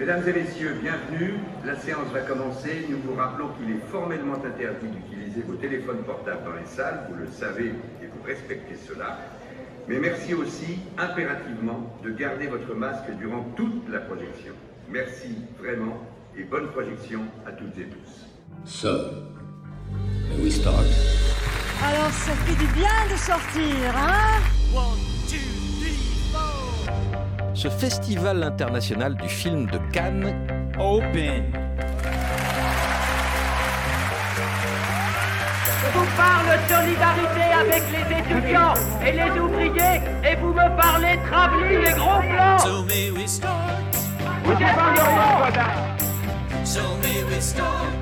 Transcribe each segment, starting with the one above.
Mesdames et messieurs, bienvenue. La séance va commencer. Nous vous rappelons qu'il est formellement interdit d'utiliser vos téléphones portables dans les salles. Vous le savez et vous respectez cela. Mais merci aussi impérativement de garder votre masque durant toute la projection. Merci vraiment et bonne projection à toutes et tous. So, may we start? Alors ça fait du bien de sortir, hein? Ce festival international du film de Cannes Open. Je vous parle solidarité avec les étudiants et les ouvriers et vous me parlez travelling et gros plans So may we start. Vous rien, So may we start.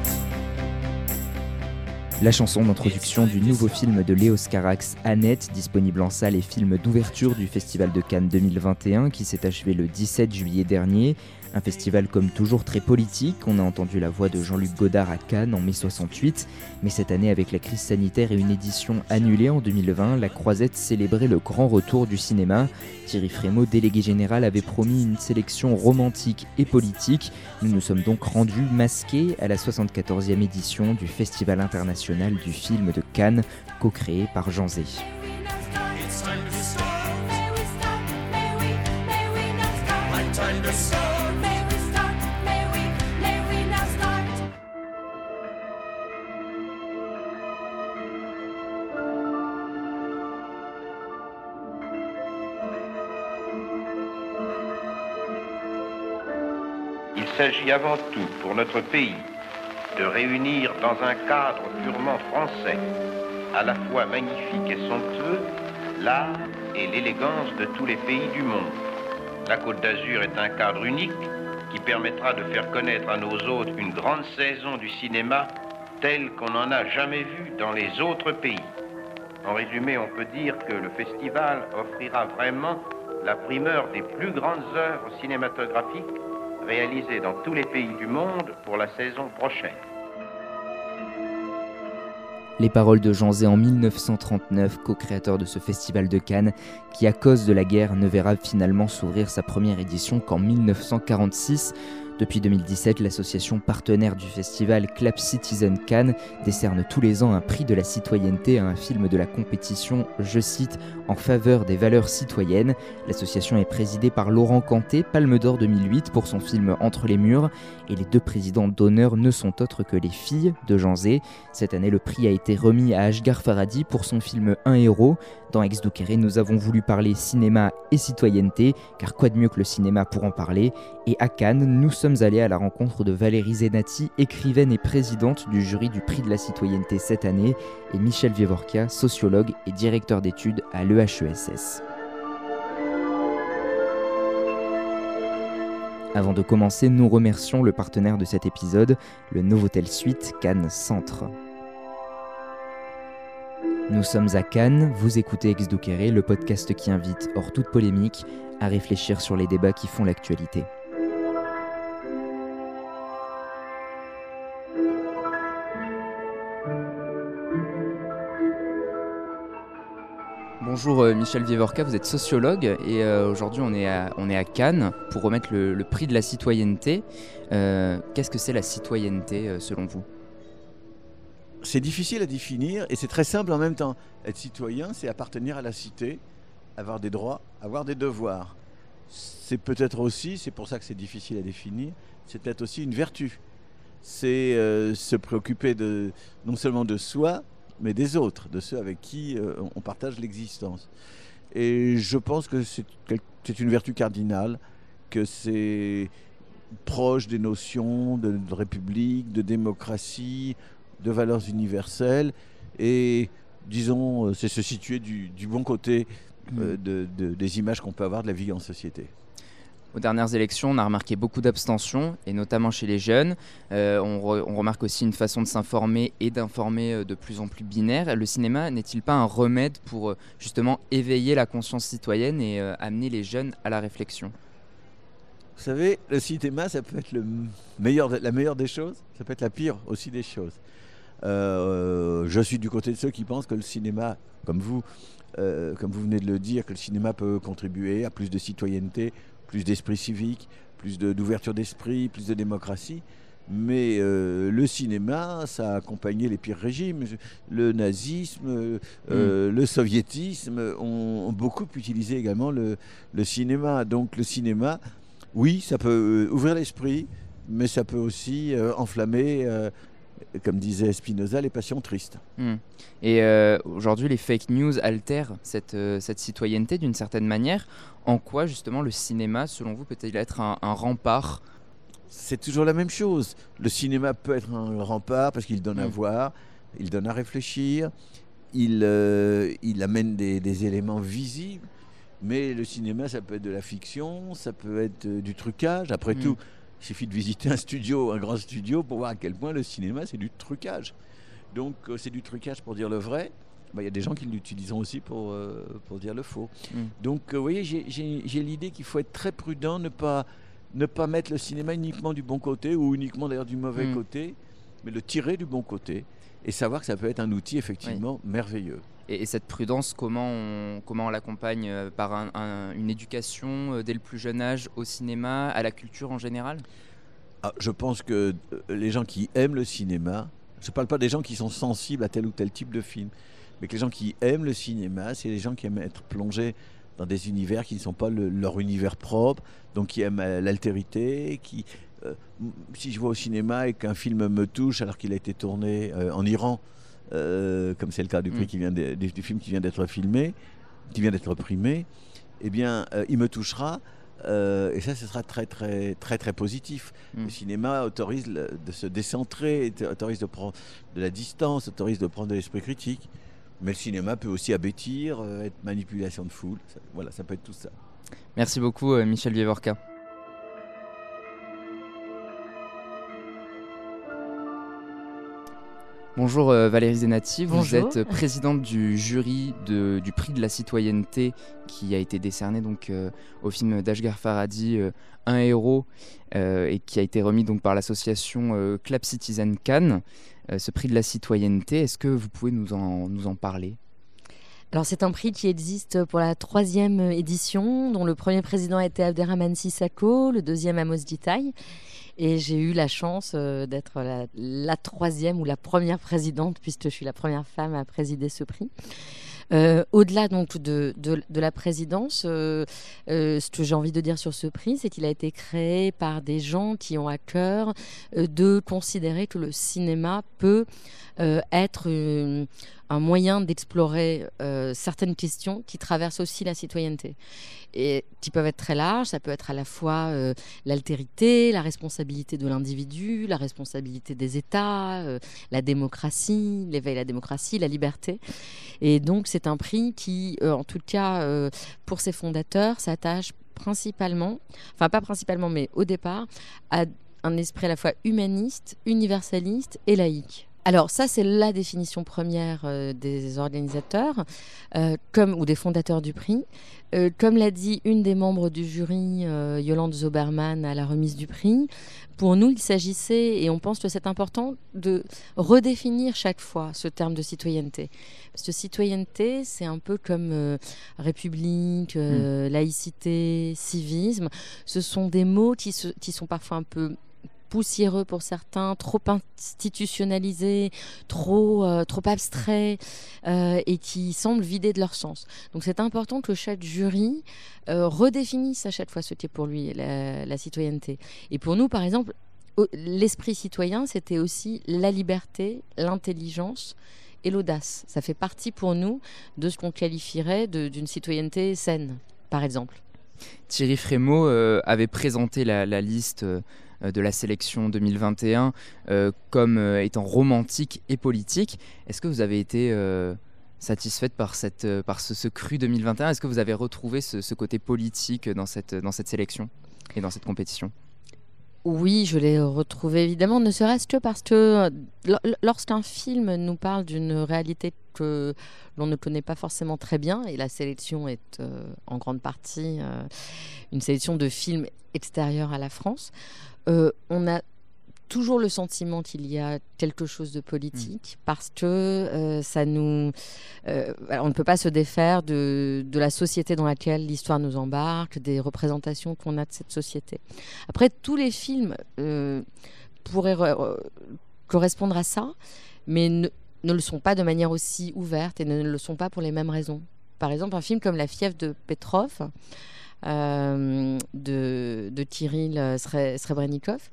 La chanson d'introduction du nouveau film de Léo Scarax, Annette, disponible en salle et film d'ouverture du Festival de Cannes 2021 qui s'est achevé le 17 juillet dernier. Un festival comme toujours très politique, on a entendu la voix de Jean-Luc Godard à Cannes en mai 68, mais cette année avec la crise sanitaire et une édition annulée en 2020, la Croisette célébrait le grand retour du cinéma. Thierry Frémaux, délégué général, avait promis une sélection romantique et politique. Nous nous sommes donc rendus masqués à la 74e édition du Festival international du film de Cannes, co-créé par Jean Zé. It's time to start. S'agit avant tout pour notre pays de réunir dans un cadre purement français, à la fois magnifique et somptueux, l'art et l'élégance de tous les pays du monde. La Côte d'Azur est un cadre unique qui permettra de faire connaître à nos hôtes une grande saison du cinéma telle qu'on n'en a jamais vu dans les autres pays. En résumé, on peut dire que le festival offrira vraiment la primeur des plus grandes œuvres cinématographiques réalisées dans tous les pays du monde pour la saison prochaine. Les paroles de Jean Zé en 1939, co-créateur de ce festival de Cannes, qui à cause de la guerre ne verra finalement s'ouvrir sa première édition qu'en 1946. Depuis 2017, l'association partenaire du festival Clap Citizen Cannes décerne tous les ans un prix de la citoyenneté à un film de la compétition, je cite, en faveur des valeurs citoyennes. L'association est présidée par Laurent Canté, Palme d'Or 2008 pour son film Entre les murs, et les deux présidents d'honneur ne sont autres que les filles de Jean Zé. Cette année, le prix a été remis à Ashgar Faradi pour son film Un héros. Dans Ex Duquere, nous avons voulu parler cinéma et citoyenneté, car quoi de mieux que le cinéma pour en parler? Et à Cannes, nous sommes allés à la rencontre de Valérie Zenati, écrivaine et présidente du jury du prix de la citoyenneté cette année, et Michel Vievorka, sociologue et directeur d'études à l'EHESS. Avant de commencer, nous remercions le partenaire de cet épisode, le Novotel Suite Cannes Centre. Nous sommes à Cannes, vous écoutez Ex Duquere, le podcast qui invite, hors toute polémique, à réfléchir sur les débats qui font l'actualité. Bonjour euh, Michel Vievorka, vous êtes sociologue et euh, aujourd'hui on, est à- Cannes pour remettre le, prix de la citoyenneté. Euh, Qu'est-ce que c'est la citoyenneté selon vous? C'est difficile à définir et c'est très simple en même temps. Être citoyen, c'est appartenir à la cité, avoir des droits, avoir des devoirs. C'est peut-être aussi, c'est pour ça que c'est difficile à définir, c'est peut-être aussi une vertu. C'est euh, se préoccuper non seulement de soi, mais des autres, de ceux avec qui euh, on partage l'existence. Et je pense que c'est une vertu cardinale, que c'est proche des notions de république, de démocratie, de valeurs universelles et disons euh, c'est se situer du, du bon côté euh, de- de- des images qu'on peut avoir de la vie en société. Aux dernières élections, on a remarqué beaucoup d'abstention, et notamment chez les jeunes. Euh, on, re- on remarque aussi une façon de s'informer et d'informer de plus en plus binaire. Le cinéma n'est-il pas un remède pour justement éveiller la conscience citoyenne et euh, amener les jeunes à la réflexion? Vous savez, le cinéma, ça peut être le meilleur, la meilleure des choses, ça peut être la pire aussi des choses. Euh, je suis du côté de ceux qui pensent que le cinéma, comme vous, euh, comme vous venez de le dire, que le cinéma peut contribuer à plus de citoyenneté, plus d'esprit civique, plus de- d'ouverture d'esprit, plus de démocratie. Mais euh, le cinéma, ça a accompagné les pires régimes. Le nazisme, euh, le soviétisme ont, ont beaucoup utilisé également le, le cinéma. Donc le cinéma, oui, ça peut ouvrir l'esprit, mais ça peut aussi enflammer, comme disait Spinoza, les passions tristes. Hmm. Et euh, aujourd'hui, les fake news altèrent cette, euh, cette citoyenneté d'une certaine manière. En quoi, justement, le cinéma, selon vous, peut-il être un, un rempart? C'est toujours la même chose. Le cinéma peut être un rempart parce qu'il donne à Mm. voir, il donne à réfléchir, il, euh, il amène des, des éléments visibles. Mais le cinéma, ça peut être de la fiction, ça peut être du trucage. Après Mm. tout, il suffit de visiter un studio, un grand studio, pour voir à quel point le cinéma, c'est du trucage. Donc, euh, c'est du trucage pour dire le vrai. Bah, Il y a des gens qui l'utilisent aussi pour, euh, pour dire le faux. Mm. Donc, euh, vous voyez, j'ai l'idée qu'il faut être très prudent, ne pas, ne pas mettre le cinéma uniquement du bon côté ou uniquement d'ailleurs du mauvais Mm. côté, mais le tirer du bon côté et savoir que ça peut être un outil effectivement merveilleux. et, et cette prudence, comment on, comment on l'accompagne euh, Par un- un- une éducation euh, dès le plus jeune âge au cinéma, à la culture en général? Ah, je pense que euh, les gens qui aiment le cinéma, je ne parle pas des gens qui sont sensibles à tel ou tel type de film, mais que les gens qui aiment le cinéma, c'est les gens qui aiment être plongés dans des univers qui ne sont pas le- leur univers propre, donc qui aiment l'altérité, qui... euh, si je vois au cinéma et qu'un film me touche alors qu'il a été tourné euh, en Iran, euh, comme c'est le cas du, prix Mm. qui vient de- du, du film qui vient d'être filmé, qui vient d'être primé, eh bien, il me touchera. et ça, ce sera très, très, très, très positif. Mm. Le cinéma autorise le- de se décentrer, autorise de prendre de la distance, autorise de prendre de l'esprit critique. Mais le cinéma peut aussi abêtir, être manipulation de foule. Ça- voilà, ça peut être tout ça. Merci beaucoup, Michel Vievorka. Bonjour euh, Valérie Zenati, vous Bonjour. êtes présidente du jury de- du prix de la citoyenneté qui a été décerné donc euh, au film d'Ashgar Farhadi, euh, Un héros, euh, et qui a été remis donc par l'association euh, Club Citizen Cannes. Euh, ce prix de la citoyenneté, est-ce que vous pouvez nous en, nous en parler? Alors c'est un prix qui existe pour la troisième édition, dont le premier président était Abderrahmane Sissako, le deuxième Amos Ditaï. Et j'ai eu la chance euh, d'être la, troisième ou la première présidente, puisque je suis la première femme à présider ce prix. Euh, Au-delà donc de, la présidence, euh, ce que j'ai envie de dire sur ce prix, c'est qu'il a été créé par des gens qui ont à cœur de considérer que le cinéma peut être un moyen d'explorer euh, certaines questions qui traversent aussi la citoyenneté et qui peuvent être très larges. Ça peut être à la fois euh, l'altérité, la responsabilité de l'individu, la responsabilité des États, euh, la démocratie, l'éveil à la démocratie, la liberté. Et donc c'est un prix qui, en tout cas pour ses fondateurs, s'attache principalement, enfin pas principalement, mais au départ, à un esprit à la fois humaniste, universaliste et laïque. Alors ça, c'est la définition première euh, des organisateurs euh, comme, ou des fondateurs du prix. Euh, comme l'a dit une des membres du jury, Yolande Zoberman, à la remise du prix, pour nous, il s'agissait, et on pense que c'est important, de redéfinir chaque fois ce terme de citoyenneté. Parce que citoyenneté, c'est un peu comme république, euh, laïcité, civisme. Ce sont des mots qui, se- qui sont parfois un peu poussiéreux pour certains, trop institutionnalisés, trop, euh, trop abstraits euh, et qui semblent vidés de leur sens. Donc c'est important que chaque jury euh, redéfinisse à chaque fois ce qu'est pour lui la, citoyenneté. Et pour nous, par exemple, l'esprit citoyen, c'était aussi la liberté, l'intelligence et l'audace. Ça fait partie pour nous de ce qu'on qualifierait d'une citoyenneté saine, par exemple. Thierry Frémaux euh, avait présenté la, liste de la sélection 2021 euh, comme euh, étant romantique et politique. Est-ce que vous avez été euh, satisfaite par, cette, euh, par ce, cru 2021 Est-ce que vous avez retrouvé ce, côté politique dans cette, dans cette sélection et dans cette compétition? Oui, je l'ai retrouvé évidemment, ne serait-ce que parce que euh, lo- lorsqu'un film nous parle d'une réalité que l'on ne connaît pas forcément très bien, et la sélection est euh, en grande partie euh, une sélection de films extérieurs à la France, euh, on a toujours le sentiment qu'il y a quelque chose de politique parce que euh, ça nous euh, on ne peut pas se défaire de, de la société dans laquelle l'histoire nous embarque des représentations qu'on a de cette société. Après tous les films euh, pourraient re- re- correspondre à ça mais ne, ne le sont pas de manière aussi ouverte et ne le sont pas pour les mêmes raisons. Par exemple un film comme La fièvre de Petrov de, de Kirill Sre- Srebrenikov.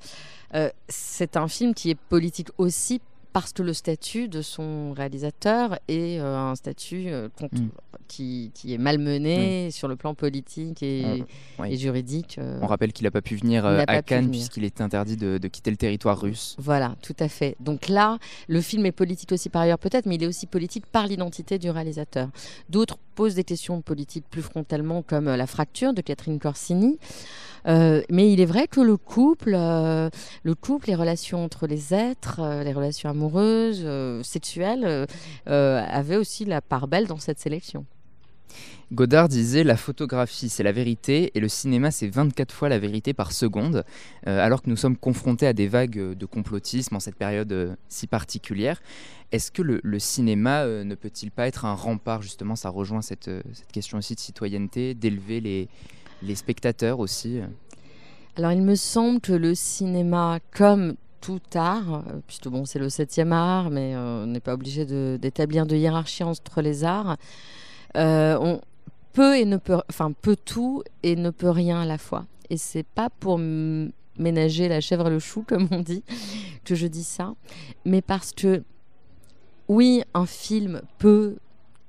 Euh, c'est un film qui est politique aussi parce que le statut de son réalisateur est euh, un statut euh, contre- Mm. qui, qui est malmené sur le plan politique et, On- oui. et juridique. euh. On rappelle qu'il n'a pas pu venir euh, à pas Cannes puisqu'il était interdit de, de quitter le territoire russe. Voilà, tout à fait. Donc là, le film est politique aussi par ailleurs peut-être, mais il est aussi politique par l'identité du réalisateur. D'autres posent des questions politiques plus frontalement, comme euh, La fracture de Catherine Corsini. Euh, mais il est vrai que le couple, euh, le couple, les relations entre les êtres, les relations amoureuses, sexuelles, avaient aussi la part belle dans cette sélection. Godard disait la photographie c'est la vérité et le cinéma c'est 24 fois la vérité par seconde, Euh, alors que nous sommes confrontés à des vagues euh, de complotisme en cette période euh, si particulière. Est-ce que le, cinéma ne peut-il pas être un rempart justement? Ça rejoint cette, question aussi de citoyenneté, d'élever les, spectateurs aussi. Alors il me semble que le cinéma, comme tout art, puisque bon c'est le septième art, mais on n'est pas obligé de- d'établir de, hiérarchie entre les arts, on peut et ne peut, enfin peut tout et ne peut rien à la fois. Et c'est pas pour ménager la chèvre et le chou comme on dit que je dis ça, mais parce que oui, un film peut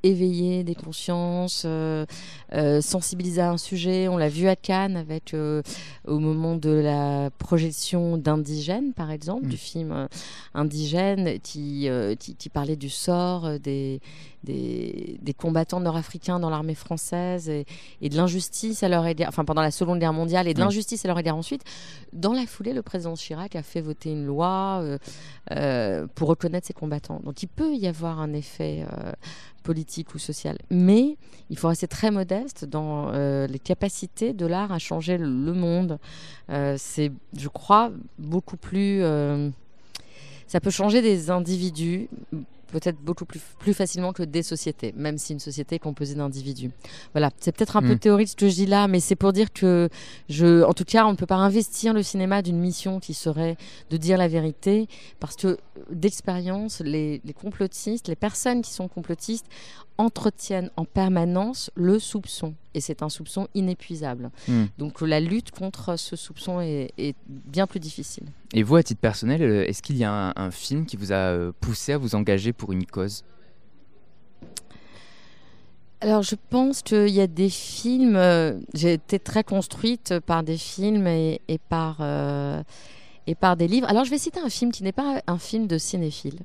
éveiller des consciences, euh, euh, sensibiliser à un sujet. On l'a vu à Cannes avec euh, au moment de la projection d'Indigène, par exemple, Mm. du film Indigène, qui, qui, qui parlait du sort des, des, des combattants nord-africains dans l'armée française et, et de l'injustice à leur égard, enfin pendant la Seconde Guerre mondiale et de l'injustice à leur égard ensuite. Dans la foulée, le président Chirac a fait voter une loi pour reconnaître ces combattants. Donc il peut y avoir un effet politique ou social. Mais il faut rester très modeste dans euh, les capacités de l'art à changer le le monde. Euh, c'est, je crois, beaucoup plus... euh, ça peut changer des individus peut-être beaucoup plus, plus facilement que des sociétés, même si une société est composée d'individus. Voilà, c'est peut-être un peu Mm. théorique ce que je dis là, mais c'est pour dire que, je, en tout cas, on ne peut pas investir le cinéma d'une mission qui serait de dire la vérité, parce que d'expérience, les, les complotistes, les personnes qui sont complotistes, entretiennent en permanence le soupçon. Et c'est un soupçon inépuisable. Mm. Donc la lutte contre ce soupçon est, est bien plus difficile. Et vous, à titre personnel, euh, est-ce qu'il y a un, un film qui vous a euh, poussé à vous engager pour une cause? Alors je pense qu'il y a des films, euh, j'ai été très construite par des films et, et par, euh, et par des livres. Alors je vais citer un film qui n'est pas un film de cinéphile.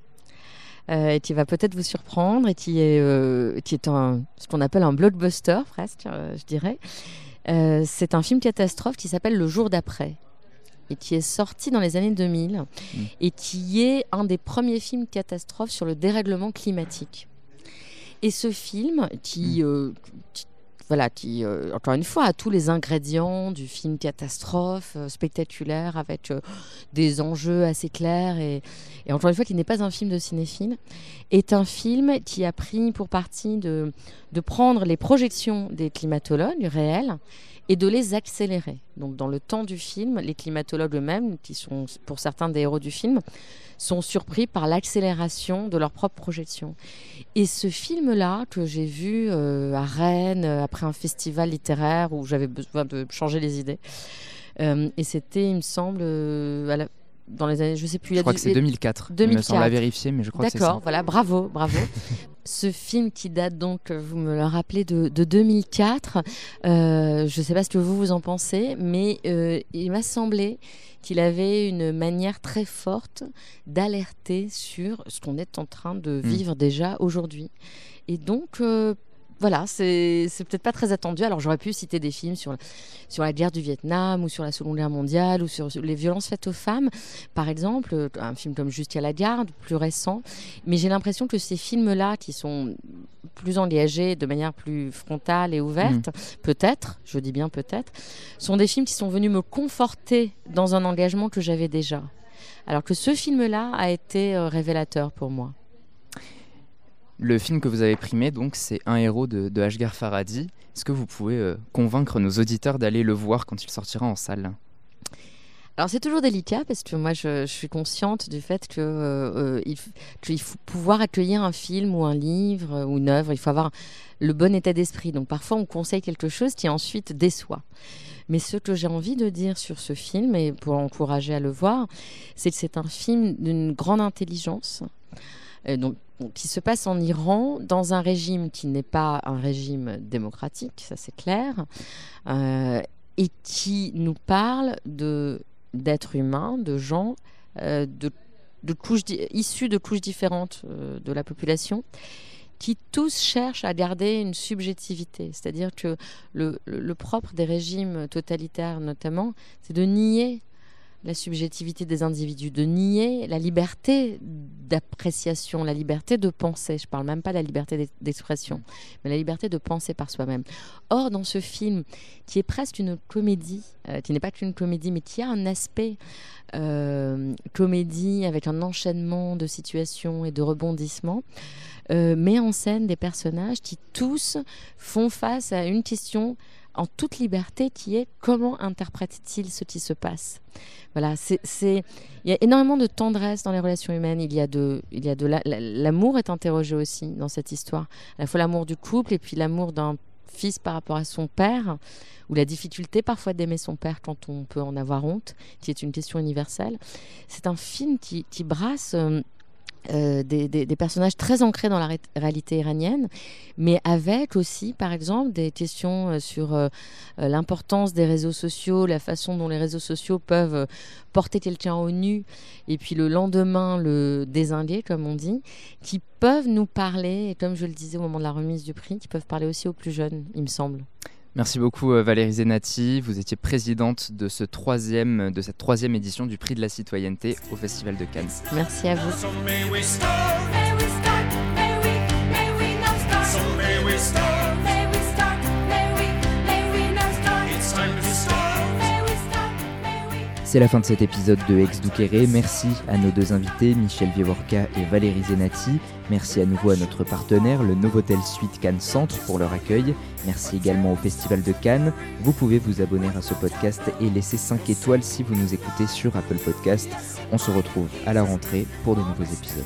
Euh, et qui va peut-être vous surprendre et qui est, euh, qui est un, ce qu'on appelle un blockbuster presque, euh, je dirais. Euh, c'est un film catastrophe qui s'appelle Le jour d'après et qui est sorti dans les années 2000 et qui est un des premiers films catastrophes sur le dérèglement climatique. Et ce film, qui, euh, qui- voilà, qui, euh, encore une fois, a tous les ingrédients du film catastrophe, euh, spectaculaire, avec euh, des enjeux assez clairs, et, encore une fois, qui n'est pas un film de cinéphile, est un film qui a pris pour partie de, prendre les projections des climatologues réels et de les accélérer. Donc, dans le temps du film, les climatologues eux-mêmes, qui sont pour certains des héros du film, sont surpris par l'accélération de leurs propres projections. Et ce film-là, que j'ai vu à Rennes, euh, après un festival littéraire où j'avais besoin de changer les idées, euh, et c'était, il me semble, euh, à la- dans les années, je sais plus. Je crois du- que c'est 2004. Il me 2004. semble à vérifier, mais je crois que c'est ça. D'accord, voilà, bravo, bravo. ce film qui date donc, vous me le rappelez, de, de 2004, euh, je ne sais pas ce que vous vous en pensez, mais euh, il m'a semblé qu'il avait une manière très forte d'alerter sur ce qu'on est en train de Mm. vivre déjà aujourd'hui. Et donc, euh, voilà, c'est peut-être pas très attendu. Alors j'aurais pu citer des films sur, sur la guerre du Vietnam ou sur la Seconde Guerre mondiale ou sur, les violences faites aux femmes, par exemple, euh, un film comme Jusqu'à la garde, plus récent. Mais j'ai l'impression que ces films-là, qui sont plus engagés, de manière plus frontale et ouverte, peut-être, je dis bien peut-être, sont des films qui sont venus me conforter dans un engagement que j'avais déjà. Alors que ce film-là a été euh, révélateur pour moi. Le film que vous avez primé, donc, c'est Un héros de, de Ashgar. Est-ce que vous pouvez euh, convaincre nos auditeurs d'aller le voir quand il sortira en salle? Alors c'est toujours délicat parce que moi je, suis consciente du fait que euh, euh, il, qu'il faut pouvoir accueillir un film ou un livre ou une œuvre, il faut avoir le bon état d'esprit. Donc parfois on conseille quelque chose qui ensuite déçoit. Mais ce que j'ai envie de dire sur ce film et pour encourager à le voir, c'est que c'est un film d'une grande intelligence. Euh, donc, qui se passe en Iran dans un régime qui n'est pas un régime démocratique, ça c'est clair, euh, et qui nous parle d'êtres humains, de gens, euh, de, couches issus de couches différentes de la population, qui tous cherchent à garder une subjectivité. C'est-à-dire que le propre des régimes totalitaires, notamment, c'est de nier la subjectivité des individus, de nier la liberté d'appréciation, la liberté de penser. Je ne parle même pas de la liberté d'ex- d'expression, mais la liberté de penser par soi-même. Or, dans ce film, qui est presque une comédie, euh, qui n'est pas qu'une comédie, mais qui a un aspect euh, comédie avec un enchaînement de situations et de rebondissements, euh, met en scène des personnages qui tous font face à une question en toute liberté qui est comment interprète-t-il ce qui se passe? Voilà, c'est, il y a énormément de tendresse dans les relations humaines. Il y a de, il y a de la- la- l'amour est interrogé aussi dans cette histoire. À la fois l'amour du couple et puis l'amour d'un fils par rapport à son père, ou la difficulté parfois d'aimer son père quand on peut en avoir honte, qui est une question universelle. C'est un film qui, qui brasse euh, euh, des, personnages très ancrés dans la ré- réalité iranienne, mais avec aussi, par exemple, des questions euh, sur euh, l'importance des réseaux sociaux, la façon dont les réseaux sociaux peuvent porter quelqu'un au nu et puis le lendemain le désinguer, comme on dit, qui peuvent nous parler, et comme je le disais au moment de la remise du prix, qui peuvent parler aussi aux plus jeunes, il me semble. Merci beaucoup euh, Valérie Zenati. Vous étiez présidente de, ce troisième, de cette troisième édition du prix de la citoyenneté au Festival de Cannes. Merci à vous. C'est la fin de cet épisode de Ex Douqueré. Merci à nos deux invités, Michel Vievorka et Valérie Zenati. Merci à nouveau à notre partenaire, le Novotel Suite Cannes Centre, pour leur accueil. Merci également au Festival de Cannes. Vous pouvez vous abonner à ce podcast et laisser 5 étoiles si vous nous écoutez sur Apple Podcast. On se retrouve à la rentrée pour de nouveaux épisodes.